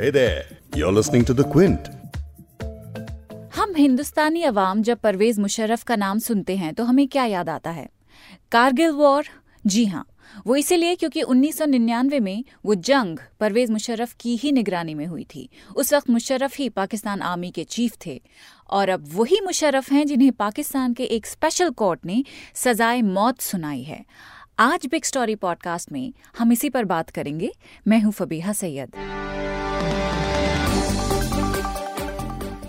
Hey there, you're listening to The Quint. हम हिंदुस्तानी अवाम जब परवेज मुशर्रफ का नाम सुनते हैं तो हमें क्या याद आता है? कारगिल वॉर? जी हाँ वो इसीलिए क्योंकि 1999 में वो जंग परवेज मुशर्रफ की ही निगरानी में हुई थी। उस वक्त मुशर्रफ ही पाकिस्तान आर्मी के चीफ थे और अब वही मुशर्रफ हैं जिन्हें पाकिस्तान के एक स्पेशल कोर्ट ने सजाए मौत सुनाई है। आज बिग स्टोरी पॉडकास्ट में हम इसी पर बात करेंगे। मैं हूँ फबीहा सैयद।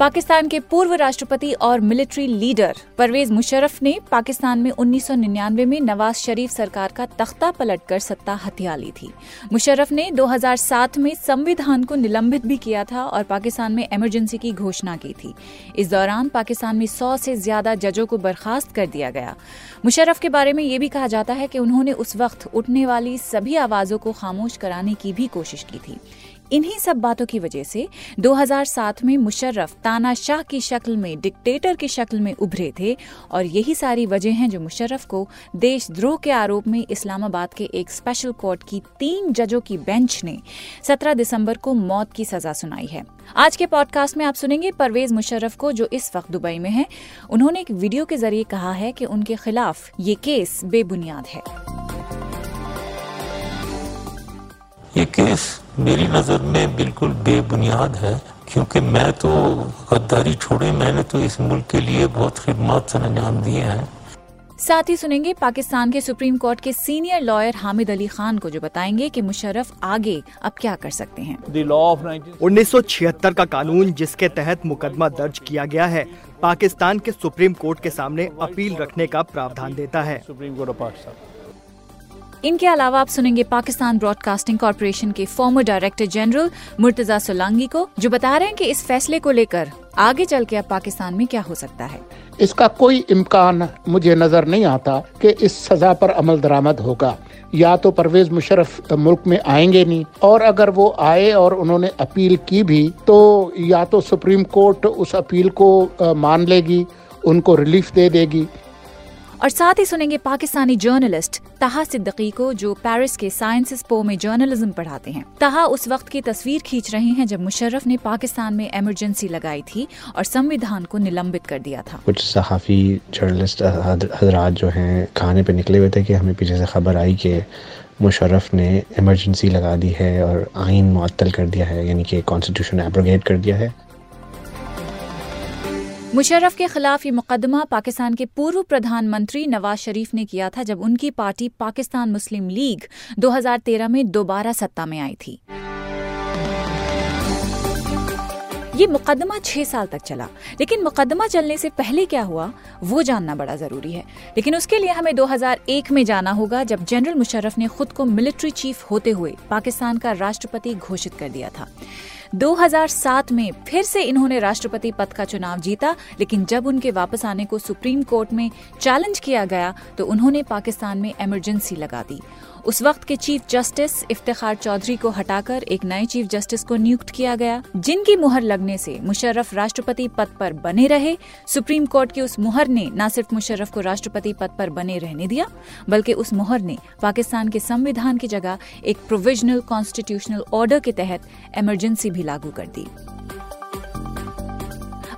पाकिस्तान के पूर्व राष्ट्रपति और मिलिट्री लीडर परवेज मुशर्रफ ने पाकिस्तान में 1999 में नवाज़ शरीफ सरकार का तख्ता पलटकर सत्ता हथिया ली थी। मुशर्रफ ने 2007 में संविधान को निलंबित भी किया था और पाकिस्तान में इमरजेंसी की घोषणा की थी। इस दौरान पाकिस्तान में 100 से ज़्यादा जजों को बर्खास्त कर दिया गया। मुशर्रफ के बारे में ये भी कहा जाता है कि उन्होंने उस वक्त उठने वाली सभी आवाजों को खामोश कराने की भी कोशिश की थी। इन्हीं सब बातों की वजह से 2007 में मुशर्रफ तानाशाह की शक्ल में डिक्टेटर की शक्ल में उभरे थे और यही सारी वजह हैं जो मुशर्रफ को देशद्रोह के आरोप में इस्लामाबाद के एक स्पेशल कोर्ट की तीन जजों की बेंच ने 17 दिसंबर को मौत की सजा सुनाई है। आज के पॉडकास्ट में आप सुनेंगे परवेज मुशर्रफ को, जो इस वक्त दुबई में है। उन्होंने एक वीडियो के ज़रिए कहा है कि उनके खिलाफ ये केस बेबुनियाद है। ये केस मेरी नज़र में बिल्कुल बेबुनियाद है क्योंकि मैं तो गद्दारी छोड़े मैंने तो इस मुल्क के लिए बहुत खिदमत सर अंजाम दिए हैं। साथ ही सुनेंगे पाकिस्तान के सुप्रीम कोर्ट के सीनियर लॉयर हामिद अली खान को जो बताएँगे कि मुशर्रफ आगे अब क्या कर सकते हैं। उन्नीस सौ छिहत्तर का कानून जिसके तहत मुकदमा दर्ज किया गया है पाकिस्तान के सुप्रीम कोर्ट के सामने अपील रखने का प्रावधान देता है। Supreme court of Pakistan. इनके अलावा आप सुनेंगे पाकिस्तान ब्रॉडकास्टिंग कॉरपोरेशन के former director general Murtaza Solangi को, जो बता रहे हैं कि इस फैसले को लेकर आगे चल के अब पाकिस्तान में क्या हो सकता है। इसका कोई इम्कान मुझे नज़र नहीं आता कि इस सजा पर अमल दरामद होगा। या तो परवेज मुशरफ मुल्क में आएँगे नहीं, और अगर वो आए और उन्होंने अपील की भी तो या तो सुप्रीम कोर्ट उस अपील को मान लेगी, उनको रिलीफ दे देगी। और साथ ही सुनेंगे पाकिस्तानी जर्नलिस्ट तहा सिद्दीकी को, जो पेरिस के साइंस पो में जर्नलिज्म पढ़ाते हैं। तहा उस वक्त की तस्वीर खींच रहे हैं जब मुशर्रफ ने पाकिस्तान में इमरजेंसी लगाई थी और संविधान को निलंबित कर दिया था। कुछ सहाफी जर्नलिस्ट हजरात जो हैं, खाने पे निकले हुए थे कि हमें पीछे से खबर आई कि मुशर्रफ ने इमरजेंसी लगा दी है और आइन मुअत्तल कर दिया है, यानी कि कॉन्स्टिट्यूशन एब्रोगेट कर दिया है। मुशर्रफ के खिलाफ ये मुकदमा पाकिस्तान के पूर्व प्रधानमंत्री नवाज़ शरीफ ने किया था जब उनकी पार्टी पाकिस्तान मुस्लिम लीग 2013 में दोबारा सत्ता में आई थी। ये मुकदमा छह साल तक चला, लेकिन मुकदमा चलने से पहले क्या हुआ, वो जानना बड़ा ज़रूरी है। लेकिन उसके लिए हमें 2001 में जाना होगा, जब जनरल मुशर्रफ ने खुद को मिलिट्री चीफ होते हुए पाकिस्तान का राष्ट्रपति घोषित कर दिया था। 2007 में फिर से इन्होंने राष्ट्रपति पद का चुनाव जीता, लेकिन जब उनके वापस आने को सुप्रीम कोर्ट में चैलेंज किया गया तो उन्होंने पाकिस्तान में इमरजेंसी लगा दी। उस वक्त के चीफ जस्टिस इफ्तार चौधरी को हटाकर एक नए चीफ जस्टिस को नियुक्त किया गया, जिनकी मुहर लगने से मुशर्रफ राष्ट्रपति पद पर बने रहे। सुप्रीम कोर्ट की उस मुहर ने न सिर्फ़ मुशर्रफ को राष्ट्रपति पद पर बने रहने दिया, बल्कि उस मुहर ने पाकिस्तान के संविधान की जगह एक प्रोविजनल कॉन्स्टिट्यूशनल ऑर्डर के तहत इमरजेंसी भी लागू कर दी।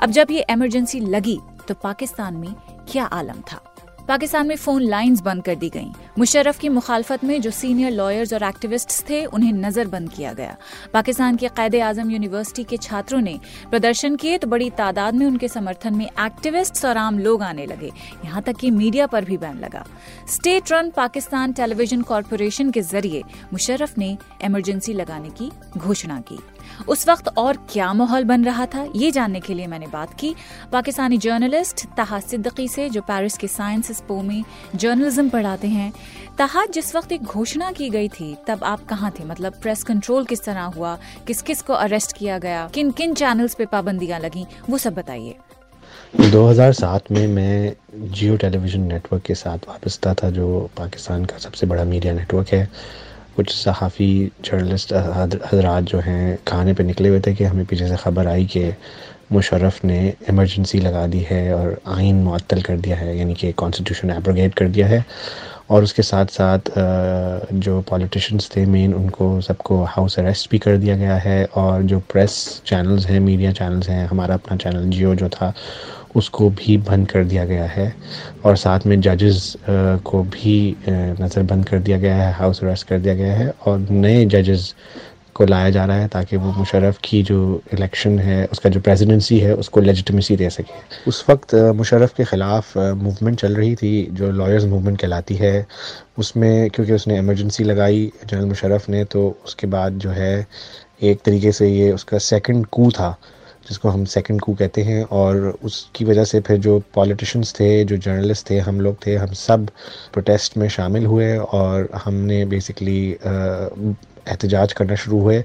अब जब ये इमरजेंसी लगी तो पाकिस्तान में क्या आलम था? पाकिस्तान में फ़ोन लाइंस बंद कर दी गईं। मुशर्रफ की मुखालफत में जो सीनियर लॉयर्स और एक्टिविस्ट्स थे, उन्हें नजरबंद किया गया। पाकिस्तान के कैद आज़म यूनिवर्सिटी के छात्रों ने प्रदर्शन किए तो बड़ी तादाद में उनके समर्थन में एक्टिविस्ट्स और आम लोग आने लगे। यहाँ तक कि मीडिया पर भी बैन लगा। State run Pakistan television corporation के ज़रिए मुशर्रफ ने इमरजेंसी लगाने की घोषणा की। उस वक्त और क्या माहौल बन रहा था, ये जानने के लिए मैंने बात की। पाकिस्तानी जर्नलिस्ट तहा सिद्दीकी से, जो पेरिस के साइंस स्पो में जर्नलिज्म पढ़ाते हैं, तहा जिस वक्त एक घोषणा की गई थी, तब आप कहाँ थे? मतलब प्रेस कंट्रोल किस तरह हुआ? किस किस को अरेस्ट किया गया? किन किन चैनल्स पे पाबंदियाँ लगी? वो सब बताइए। 2007 में मैं जियो टेलीविज़न नेटवर्क के साथ वाबस्ता था जो पाकिस्तान का सबसे बड़ा मीडिया नेटवर्क है। कुछ सहाफ़ी जर्नलिस्ट हजरात जो हैं, खाने पे निकले हुए थे कि हमें पीछे से ख़बर आई कि मुशर्रफ ने इमरजेंसी लगा दी है और आइन मुअत्तल कर दिया है, यानी कि कॉन्स्टिट्यूशन एब्रोगेट कर दिया है। और उसके साथ साथ जो पॉलिटिशियंस थे मेन उनको सबको हाउस अरेस्ट भी कर दिया गया है। और जो प्रेस चैनल्स हैं मीडिया चैनल्स हैं, हमारा अपना चैनल जियो जो था उसको भी बंद कर दिया गया है और साथ में जजेस को भी नज़र बंद कर दिया गया है हाउस अरेस्ट कर दिया गया है और नए जजेस को लाया जा रहा है ताकि वो मुशरफ की जो इलेक्शन है, उसका जो प्रेसिडेंसी है, उसको लेजिटमेसी दे सके। उस वक्त मुशरफ के ख़िलाफ़ मूवमेंट चल रही थी, जो लॉयर्स मूवमेंट कहलाती है, उसमें क्योंकि उसने एमरजेंसी लगाई जनरल मुशरफ ने तो उसके बाद जो है, एक तरीके से ये उसका सेकंड कू था। जिसको हम सेकंड कू कहते हैं, और उसकी वजह से फिर जो पॉलिटिशियंस थे, जो जर्नलिस्ट थे, हम लोग थे, हम सब प्रोटेस्ट में शामिल हुए, और हमने बेसिकली एहतजाज करना शुरू हुए।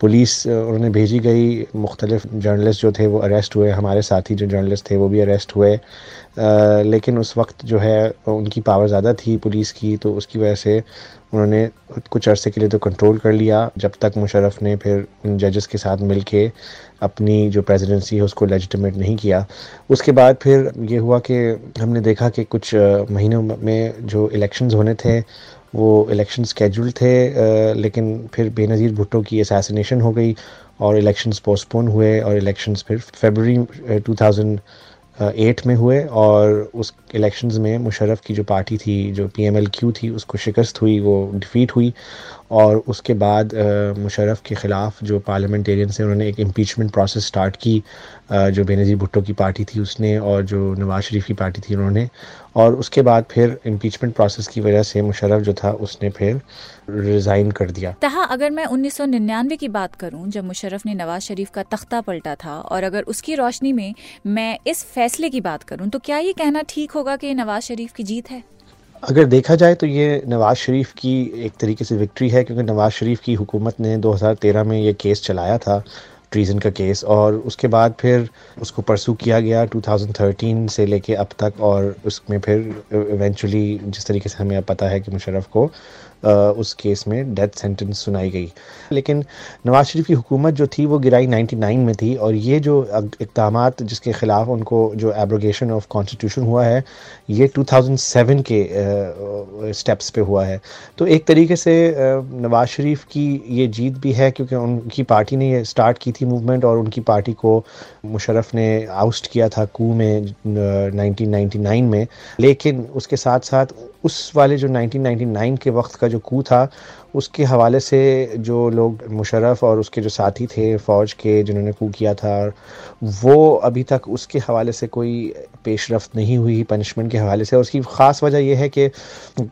पुलिस उन्होंने भेजी गई मुख्तलिफ़ जर्नलिस्ट जो थे वो अरेस्ट हुए। हमारे साथी जो जर्नलिस्ट थे वो भी अरेस्ट हुए। आ, लेकिन उस वक्त जो है उनकी पावर ज़्यादा थी पुलिस की तो उसकी वजह से उन्होंने कुछ अरसे के लिए तो कंट्रोल कर लिया। जब तक मुशर्रफ ने फिर उन जजेस के साथ मिल के अपनी जो प्रेसिडेंसी है उसको लेजिटिमेट नहीं किया। उसके बाद फिर ये हुआ कि हमने देखा कि कुछ महीनों में जो इलेक्शंस होने थे वो इलेक्शन स्केड्यूल थे लेकिन फिर बेनज़ीर भुट्टो की असैसिनेशन हो गई और इलेक्शंस पोस्टपोन हुए और इलेक्शंस फिर फेबररी 2008 में हुए और उस इलेक्शंस में मुशरफ की जो पार्टी थी, जो पी एम एल क्यू थी, उसको शिकस्त हुई, वो डिफीट हुई और उसके बाद मुशरफ के ख़िलाफ़ जो पार्लियामेंटेरियन से उन्होंने एक इम्पीचमेंट प्रोसेस स्टार्ट की। जो बेनज़ीर भुट्टो की पार्टी थी उसने और जो नवाज़ शरीफ की पार्टी थी उन्होंने। और उसके बाद फिर इम्पीचमेंट प्रोसेस की वजह से मुशरफ जो था, उसने फिर रिज़ाइन कर दिया। तहा अगर मैं 1999 की बात करूँ, जब मुशरफ ने नवाज़ शरीफ का तख्ता पलटा था और अगर उसकी रोशनी में मैं इस फैसले की बात करूँ तो क्या ये कहना ठीक होगा कि नवाज़ शरीफ की जीत है? अगर देखा जाए तो ये नवाज़ शरीफ की एक तरीके से विक्ट्री है, क्योंकि नवाज़ शरीफ की हुकूमत ने 2013 में ये केस चलाया था ट्रीज़न का केस और उसके बाद फिर उसको परसू किया गया 2013 से लेके अब तक, और उसमें फिर इवेंचुअली जिस तरीके से हमें अब पता है कि मुशरफ को उस केस में डेथ सेंटेंस सुनाई गई। लेकिन नवाज़ शरीफ की हुकूमत जो थी, वो गिराई 99 में थी और ये जो इकदाम जिसके ख़िलाफ़ उनको जो एब्रोगेशन ऑफ़ कॉन्स्टिट्यूशन हुआ है, ये 2007 के स्टेप्स पे हुआ है। तो एक तरीके से नवाज़ शरीफ की ये जीत भी है क्योंकि उनकी पार्टी ने ये स्टार्ट की थी मूवमेंट और उनकी पार्टी को मुशरफ ने आउस्ट किया था कू में 1999 में। लेकिन उसके साथ साथ उस वाले जो 1999 के वक्त का जो कू था, उसके हवाले से जो लोग मुशरफ और उसके जो साथी थे फ़ौज के जिन्होंने कू किया था, और वो अभी तक उसके हवाले से कोई पेशरफ नहीं हुई पनिशमेंट के हवाले से। और उसकी ख़ास वजह यह है कि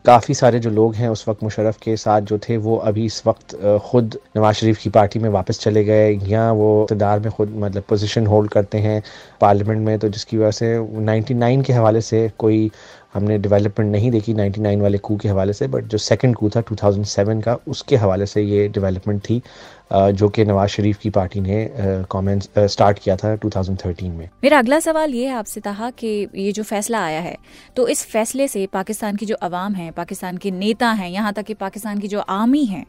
काफ़ी सारे जो लोग हैं उस वक्त मुशरफ के साथ जो थे, वो अभी इस वक्त ख़ुद नवाज़ शरीफ की पार्टी में वापस चले गए। या वो इकतदार में खुद मतलब पोजिशन होल्ड करते हैं पार्लियामेंट में तो जिसकी वजह से नाइन्टी के हवाले से कोई हमने डेवलपमेंट नहीं देखी 99 वाले कू के हवाले से बट जो सेकंड कू था 2007 का उसके हवाले से ये डेवलपमेंट थी जो कि नवाज़ शरीफ की पार्टी ने कमेंट्स स्टार्ट किया था 2013 में। मेरा अगला सवाल ये है आपसे कहा कि ये जो फैसला आया है तो इस फैसले से पाकिस्तान की जो अवाम है पाकिस्तान के नेता हैं यहाँ तक कि पाकिस्तान की जो आर्मी है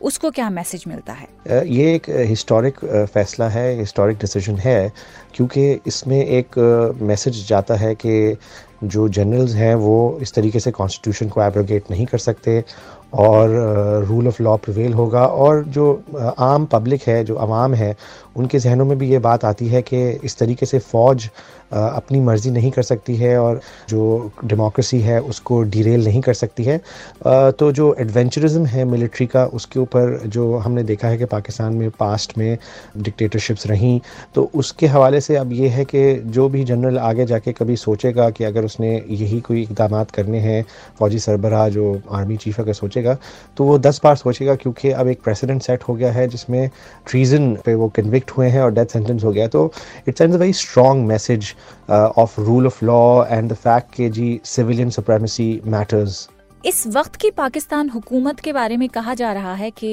उसको क्या मैसेज मिलता है? ये एक हिस्टोरिक फैसला है हिस्टोरिक डिसीज़न है क्योंकि इसमें एक मैसेज जाता है कि जो जनरल्स हैं वो इस तरीके से कॉन्स्टिट्यूशन को एब्रोगेट नहीं कर सकते और रूल ऑफ़ लॉ प्रिवेल होगा। और जो आम पब्लिक है, जो आवाम है, उनके जहनों में भी ये बात आती है कि इस तरीके से फ़ौज अपनी मर्ज़ी नहीं कर सकती है और जो डेमोक्रेसी है, उसको डिरेल नहीं कर सकती है। तो जो एडवेंचरिज्म है मिलिट्री का, उसके ऊपर जो हमने देखा है कि पाकिस्तान में पास्ट में डिक्टेटरशिप्स रहीं तो उसके हवाले से अब ये है कि जो भी जनरल आगे जाके कभी सोचेगा कि अगर उसने यही कोई इकदाम करने हैं, फ़ौजी सरबराह, जो आर्मी चीफ अगर सोचेगा तो वो दस बार सोचेगा क्योंकि अब एक प्रेसिडेंट सेट हो गया है जिसमें ट्रीजन पे वो कन्विक्ट हुए हैं और डेथ सेंटेंस हो गया तो it sends a very strong message of rule of law and the fact के जी सिविलियन सुप्रेमेसी मैटर्स इस वक्त की पाकिस्तान हुकूमत के बारे में कहा जा रहा है कि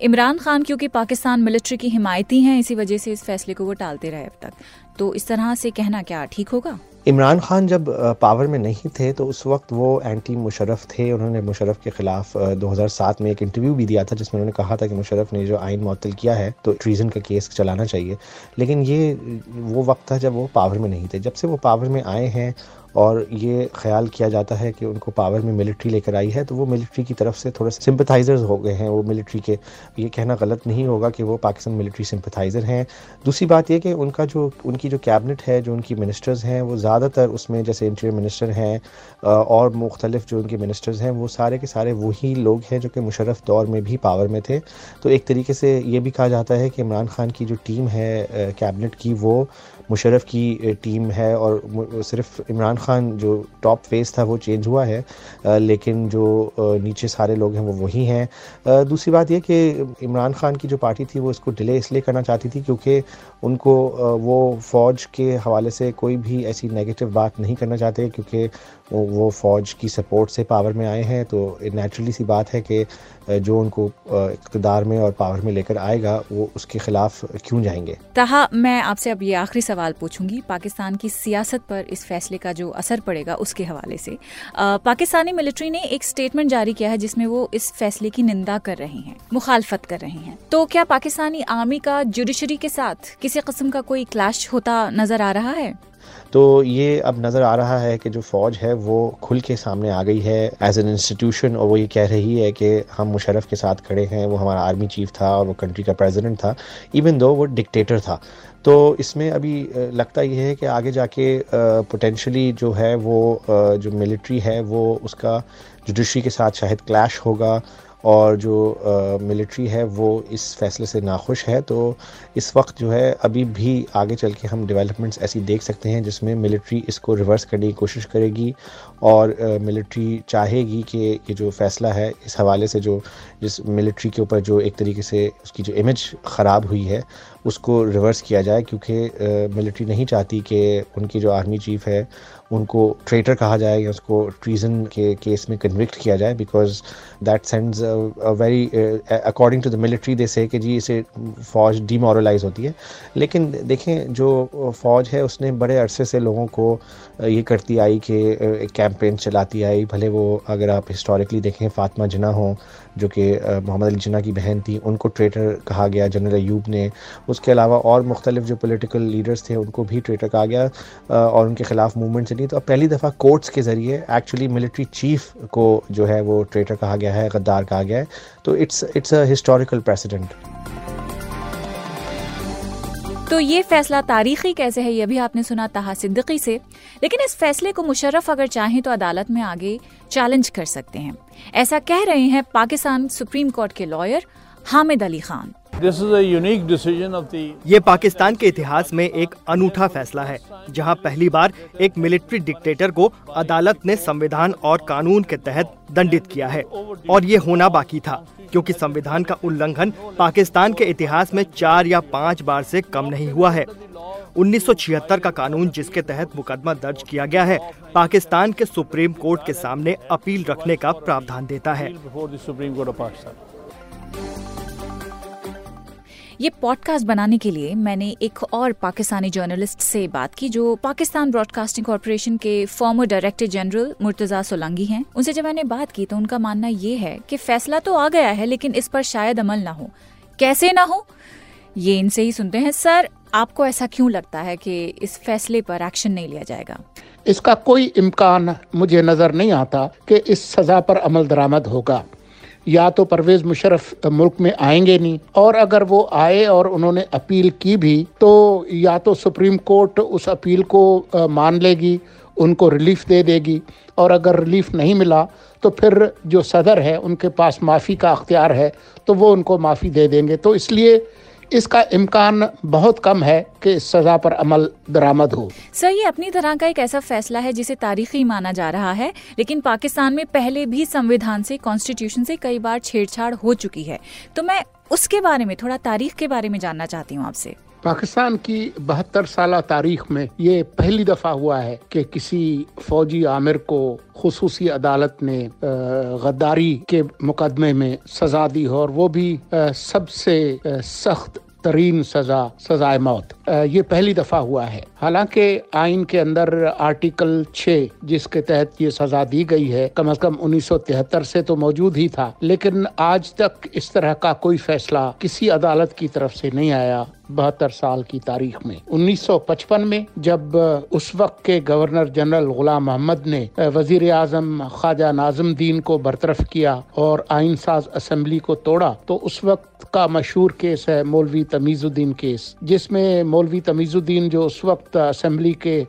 इमरान खान, क्योंकि पाकिस्तान मिलिट्री की हिमायती हैं, इसी वजह से इस फैसले को वो टालते रहे अब तक। तो इस तरह से कहना क्या, ठीक होगा? इमरान खान जब पावर में नहीं थे तो उस वक्त वो एंटी मुशरफ थे। उन्होंने मुशरफ के खिलाफ 2007 में एक इंटरव्यू भी दिया था, जिसमें उन्होंने कहा था कि मुशरफ ने जो आइन मअतल किया है तो ट्रीजन का केस चलाना चाहिए। लेकिन ये, वो वक्त था जब वो पावर में नहीं थे। जब से वो पावर में आए हैं और ये ख्याल किया जाता है कि उनको पावर में मिलिट्री लेकर आई है तो वो मिलिट्री की तरफ़ से थोड़े सिंपथाइजर्स हो गए हैं वो मिलिट्री के। ये कहना गलत नहीं होगा कि वो पाकिस्तान मिलिट्री सिंपथाइज़र हैं। दूसरी बात ये कि उनका जो, उनकी जो कैबिनेट है, जो उनकी मिनिस्टर्स हैं, वो ज़्यादातर उसमें जैसे इंटीरियर मिनिस्टर हैं और मुख्तलिफ़ जो उनके मिनिस्टर्स हैं, वो सारे के सारे वही लोग हैं जो कि मुशरफ दौर में भी पावर में थे। तो एक तरीके से ये भी कहा जाता है कि इमरान खान की जो टीम है कैबिनेट की, वो मुशरफ की टीम है और सिर्फ़ इमरान खान जो टॉप फेस था, वो चेंज हुआ है। लेकिन जो नीचे सारे लोग हैं, वो वही हैं। दूसरी बात यह कि इमरान खान की जो पार्टी थी, वो इसको डिले इसलिए करना चाहती थी क्योंकि उनको वो फ़ौज के हवाले से कोई भी ऐसी नेगेटिव बात नहीं करना चाहते, क्योंकि वो वो फ़ौज की सपोर्ट से पावर में आए हैं तो नेचुरली सी बात है कि जो उनको इकतदार में और पावर में लेकर आएगा वो उसके खिलाफ क्यों जाएँगे? तहा मैं आपसे अब ये आखिरी सवाल पूछूँगी। पाकिस्तान की सियासत पर इस फैसले का जो असर पड़ेगा उसके हवाले से। आ, पाकिस्तानी मिलिट्री ने एक स्टेटमेंट जारी किया है जिसमें वो इस फैसले की निंदा कर रही हैं मुखालफत कर रही हैं। तो क्या पाकिस्तानी आर्मी का जुडिशरी के साथ किसी किस्म का कोई क्लैश होता नज़र आ रहा है? तो ये अब नज़र आ रहा है कि जो फ़ौज है, वो खुल के सामने आ गई है एज एन इंस्टीट्यूशन और वो ये कह रही है कि हम मुशरफ के साथ खड़े हैं, वो हमारा आर्मी चीफ था और वो कंट्री का प्रेसिडेंट था इवन दो वो डिक्टेटर था। तो इसमें अभी लगता ये है कि आगे जाके पोटेंशली जो है वो जो मिलिट्री है, वो उसका जुडिशरी के साथ शायद क्लैश होगा और जो मिलिट्री है, वो इस फैसले से नाखुश है। तो इस वक्त जो है, अभी भी आगे चल के हम डेवलपमेंट्स ऐसी देख सकते हैं, जिसमें मिलिट्री इसको रिवर्स करने की कोशिश करेगी और मिलिट्री चाहेगी कि ये जो फैसला है, इस हवाले से जो, जिस मिलिट्री के ऊपर जो एक तरीके से उसकी जो इमेज ख़राब हुई है उसको रिवर्स किया जाए, क्योंकि मिलिट्री नहीं चाहती कि उनकी जो आर्मी चीफ़ है, उनको ट्रेटर कहा जाए या उसको ट्रीजन के केस में कन्विक्ट किया जाए because that sends very according to the military they say कि जी, इसे फ़ौज डीमोरलाइज होती है। लेकिन देखें, जो फ़ौज है, उसने बड़े अरसे से लोगों को ये करती आई कि कैंपेन चलाती आई। भले वो, अगर आप हिस्टोरिकली देखें, फातमा जना हो, जो कि मोहम्मद अली जना की बहन थी, उनको ट्रेटर कहा गया जनरल अयूब ने। उसके अलावा और मुख्तलिफ़ जो पोलिटिकल लीडर्स थे, उनको भी ट्रेटर कहा गया और उनके खिलाफ मूवमेंट चली तो अब पहली दफ़ा कोर्ट्स के ज़रिए एक्चुअली मिलिट्री चीफ को जो है वो ट्रेटर कहा गया है, गद्दार कहा गया है। तो it's it's a historical precedent तो ये फैसला तारीखी कैसे है, ये भी आपने सुना तहा सिद्दीकी से। लेकिन इस फैसले को मुशर्रफ अगर चाहें तो अदालत में आगे चैलेंज कर सकते हैं। ऐसा कह रहे हैं पाकिस्तान सुप्रीम कोर्ट के lawyer Hamid Ali Khan. This is a unique decision of the... ये पाकिस्तान के इतिहास में एक अनूठा फैसला है जहाँ पहली बार एक मिलिट्री डिक्टेटर को अदालत ने संविधान और कानून के तहत दंडित किया है। और ये होना बाकी था क्योंकि संविधान का उल्लंघन पाकिस्तान के इतिहास में चार या पाँच बार से कम नहीं हुआ है। 1976 का कानून जिसके तहत मुकदमा दर्ज किया गया है पाकिस्तान के सुप्रीम कोर्ट के सामने अपील रखने का प्रावधान देता है। ये पॉडकास्ट बनाने के लिए मैंने एक और पाकिस्तानी जर्नलिस्ट से बात की जो पाकिस्तान ब्रॉडकास्टिंग कॉरपोरेशन के former director general Murtaza Solangi हैं। उनसे जब मैंने बात की तो उनका मानना ये है कि फैसला तो आ गया है, लेकिन इस पर शायद अमल ना हो। कैसे ना हो? ये इनसे ही सुनते हैं। सर, आपको ऐसा क्यों लगता है कि इस फैसले पर एक्शन नहीं लिया जाएगा? इसका कोई इम्कान मुझे नज़र नहीं आता कि इस सजा पर अमल दरामद होगा। या तो परवेज मुशरफ मुल्क में आएँगे नहीं। और अगर वो आए और उन्होंने अपील की भी तो या तो सुप्रीम कोर्ट उस अपील को मान लेगी, उनको रिलीफ दे देगी। और अगर रिलीफ नहीं मिला तो फिर जो सदर है, उनके पास माफ़ी का अख्तियार है तो वो उनको माफ़ी दे देंगे। तो इसलिए इसका इम्कान बहुत कम है कि इस सजा पर अमल दरामद हो। सर, ये अपनी तरह का एक ऐसा फैसला है जिसे तारीखी माना जा रहा है, लेकिन पाकिस्तान में पहले भी संविधान से कॉन्स्टिट्यूशन से कई बार छेड़छाड़ हो चुकी है। तो मैं उसके बारे में, थोड़ा तारीख के बारे में जानना चाहती हूँ आपसे। पाकिस्तान की बहत्तर साल तारीख में ये पहली दफ़ा हुआ है कि किसी फौजी आमिर को खसूसी अदालत ने गद्दारी के मुकदमे में सजा दी और वो भी सबसे सख्त तरीन सजा, सजाए मौत। ये पहली दफ़ा हुआ है। हालाँकि आइन के अंदर आर्टिकल 6 जिसके तहत ये सजा दी गई है, कम अज कम उन्नीस सौ तिहत्तर से तो मौजूद ही था, लेकिन आज तक इस तरह का कोई फैसला किसी अदालत की तरफ़ से नहीं आया। बहत्तर साल की तारीख में। 1955 में जब उस वक्त के गवर्नर जनरल गुलाम मोहम्मद ने वज़ीर आज़म ख्वाजा नाजमुद्दीन को बरतरफ किया और आइन साज असम्बली को तोड़ा तो उस वक्त का मशहूर केस है मौलवी तमीजुद्दीन केस, जिसमें मौलवी तमीजुद्दीन जो उस वक्त असम्बली के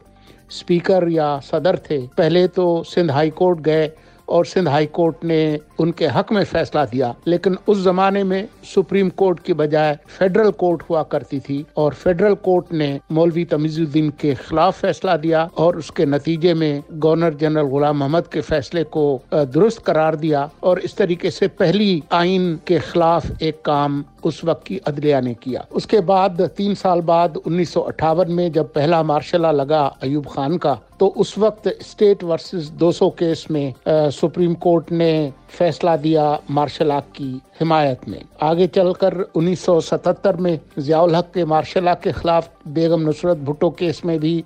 स्पीकर या सदर थे, पहले तो सिंध हाई कोर्ट गए और सिंध हाई कोर्ट ने उनके हक में फैसला दिया। लेकिन उस जमाने में सुप्रीम कोर्ट की बजाय फेडरल कोर्ट हुआ करती थी और फेडरल कोर्ट ने मौलवी तमीजुद्दीन के खिलाफ फैसला दिया और उसके नतीजे में गवर्नर जनरल गुलाम मोहम्मद के फैसले को दुरुस्त करार दिया। और इस तरीके से पहली आइन के खिलाफ एक काम उस वक्त की अदलिया ने किया। उसके बाद तीन साल बाद उन्नीस सौ अट्ठावन में जब पहला मार्शल लगा अयूब खान का तो उस वक्त स्टेट वर्सेस 200 केस में आ, सुप्रीम कोर्ट ने फैसला दिया मार्शल आर्ट की हिमायत में। आगे चलकर 1977 में जियाउल हक के मार्शल आर्ट के खिलाफ बेगम नुसरत भुट्टो केस में भी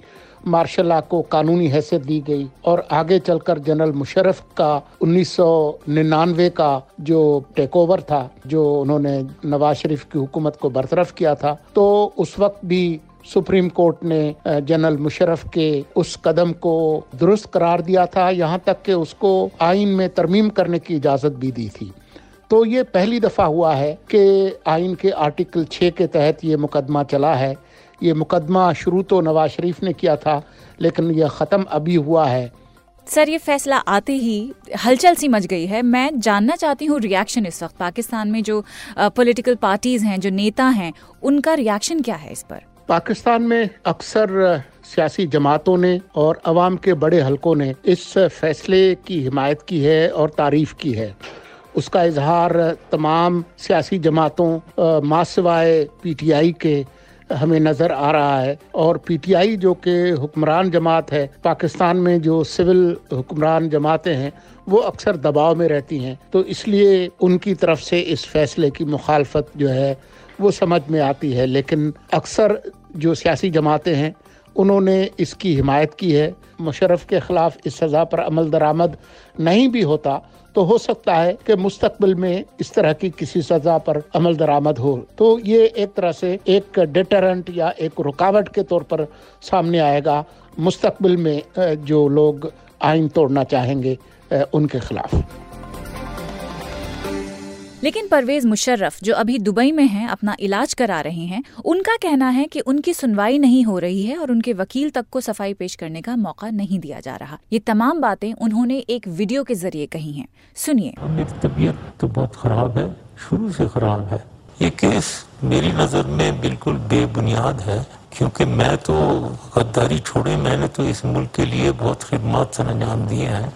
मार्शल आर्ट को कानूनी हैसियत दी गई और आगे चलकर जनरल मुशरफ का उन्नीस का जो टेक ओवर था, जो उन्होंने नवाज़ शरीफ की हुकूमत को बरतरफ किया था तो उस वक्त भी सुप्रीम कोर्ट ने जनरल मुशरफ के उस कदम को दुरुस्त करार दिया था, यहाँ तक कि उसको आइन में तरमीम करने की इजाज़त भी दी थी। तो ये पहली दफ़ा हुआ है कि आइन के आर्टिकल छः के तहत ये मुकदमा चला है। ये मुकदमा शुरू तो नवाज़ शरीफ ने किया था लेकिन यह ख़त्म अभी हुआ है। सर ये फैसला आते ही हलचल सी मच गई है। मैं जानना चाहती हूँ रिएक्शन इस वक्त पाकिस्तान में जो पॉलिटिकल पार्टीज़ हैं जो नेता हैं उनका रिएक्शन क्या है इस पर? पाकिस्तान में अक्सर सियासी जमातों ने और अवाम के बड़े हलकों ने इस फैसले की हिमायत की है और तारीफ़ की है। उसका इजहार तमाम सियासी जमातों मासवाए पीटीआई के हमें नज़र आ रहा है। और पीटीआई जो कि हुक्मरान जमात है, पाकिस्तान में जो सिविल हुक्मरान जमातें हैं, वो अक्सर दबाव में रहती हैं। तो इसलिए उनकी तरफ़ से इस फैसले की मुखालफत जो है, वो समझ में आती है। लेकिन अक्सर जो सियासी जमातें हैं, उन्होंने इसकी हिमायत की है। मुशरफ के ख़िलाफ़ इस सज़ा पर अमल दरामद नहीं भी होता। तो हो सकता है कि मुस्तकबिल में इस तरह की किसी सज़ा पर अमल दरामद हो। तो ये एक तरह से एक डिटरेंट या एक रुकावट के तौर पर सामने आएगा। मुस्तकबिल में जो लोग आइन तोड़ना चाहेंगे उनके खिलाफ। लेकिन परवेज मुशर्रफ, जो अभी दुबई में हैं, अपना इलाज करा रहे हैं, उनका कहना है कि उनकी सुनवाई नहीं हो रही है और उनके वकील तक को सफ़ाई पेश करने का मौका नहीं दिया जा रहा। ये तमाम बातें उन्होंने एक वीडियो के ज़रिए कही हैं। सुनिए। मेरी तबीयत तो बहुत खराब है, शुरू से खराब है। ये केस मेरी नज़र में बिल्कुल बेबुनियाद है, क्योंकि मैं तो गद्दारी छोड़े, मैंने तो इस मुल्क के लिए बहुत खिदमत सर अंजाम दिए हैं।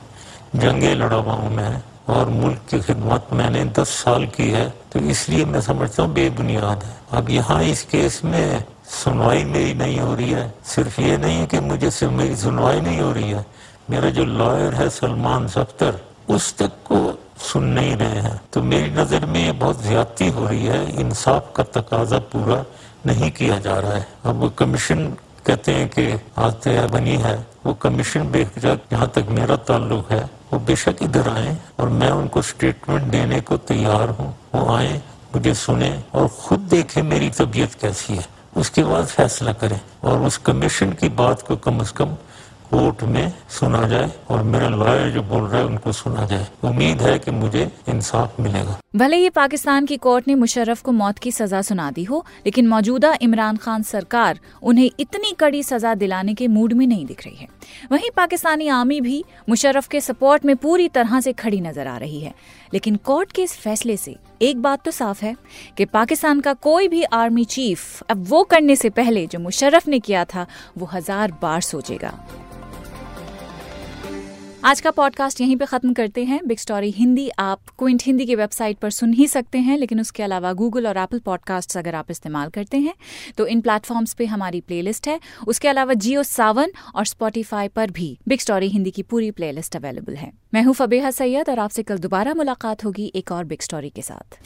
जंगे लड़ा हुआ हूँ मैं। और मुल्क की खिदमत मैंने दस साल की है तो इसलिए मैं समझता हूँ बेबुनियाद है। अब यहाँ इस केस में सुनवाई मेरी नहीं हो रही है। सिर्फ़ ये नहीं है कि मुझे सिर्फ़ मेरी सुनवाई नहीं हो रही है। मेरा जो लॉयर है सलमान सफ्तर उस तक को सुन नहीं रहे हैं। तो मेरी नज़र में ये बहुत ज्यादती हो रही है। इंसाफ का तकाजा पूरा नहीं किया जा रहा है। अब कमीशन कहते हैं कि आते बनी है, वो कमीशन बेशक जहाँ तक मेरा ताल्लुक है, वो बेशक इधर आए और मैं उनको स्टेटमेंट देने को तैयार हूँ। वो आए, मुझे सुने और खुद देखे मेरी तबीयत कैसी है। उसके बाद फैसला करें और उस कमीशन की बात को कम अज कम कोर्ट में सुना जाए और मेरा लॉयर जो बोल रहा है उनको सुना जाए। उम्मीद है कि मुझे इंसाफ मिलेगा। भले ही पाकिस्तान की कोर्ट ने मुशर्रफ को मौत की सजा सुना दी हो, लेकिन मौजूदा इमरान खान सरकार उन्हें इतनी कड़ी सजा दिलाने के मूड में नहीं दिख रही है। वहीं पाकिस्तानी आर्मी भी मुशर्रफ के सपोर्ट में पूरी तरह से खड़ी नज़र आ रही है। लेकिन कोर्ट के इस फैसले से एक बात तो साफ़ है कि पाकिस्तान का कोई भी आर्मी चीफ अब वो करने से पहले जो मुशर्रफ ने किया था, वो हज़ार बार सोचेगा। आज का पॉडकास्ट यहीं पे खत्म करते हैं। बिग स्टोरी हिंदी आप क्विंट हिंदी की वेबसाइट पर सुन ही सकते हैं, लेकिन उसके अलावा गूगल और एप्पल पॉडकास्ट अगर आप इस्तेमाल करते हैं तो इन प्लेटफॉर्म्स पे हमारी प्लेलिस्ट है। उसके अलावा जियो सावन और स्पॉटीफाई पर भी बिग स्टोरी हिंदी की पूरी प्लेलिस्ट अवेलेबल है। मैं हूँ फबेहा सैयद और आपसे कल दोबारा मुलाकात होगी एक और बिग स्टोरी के साथ।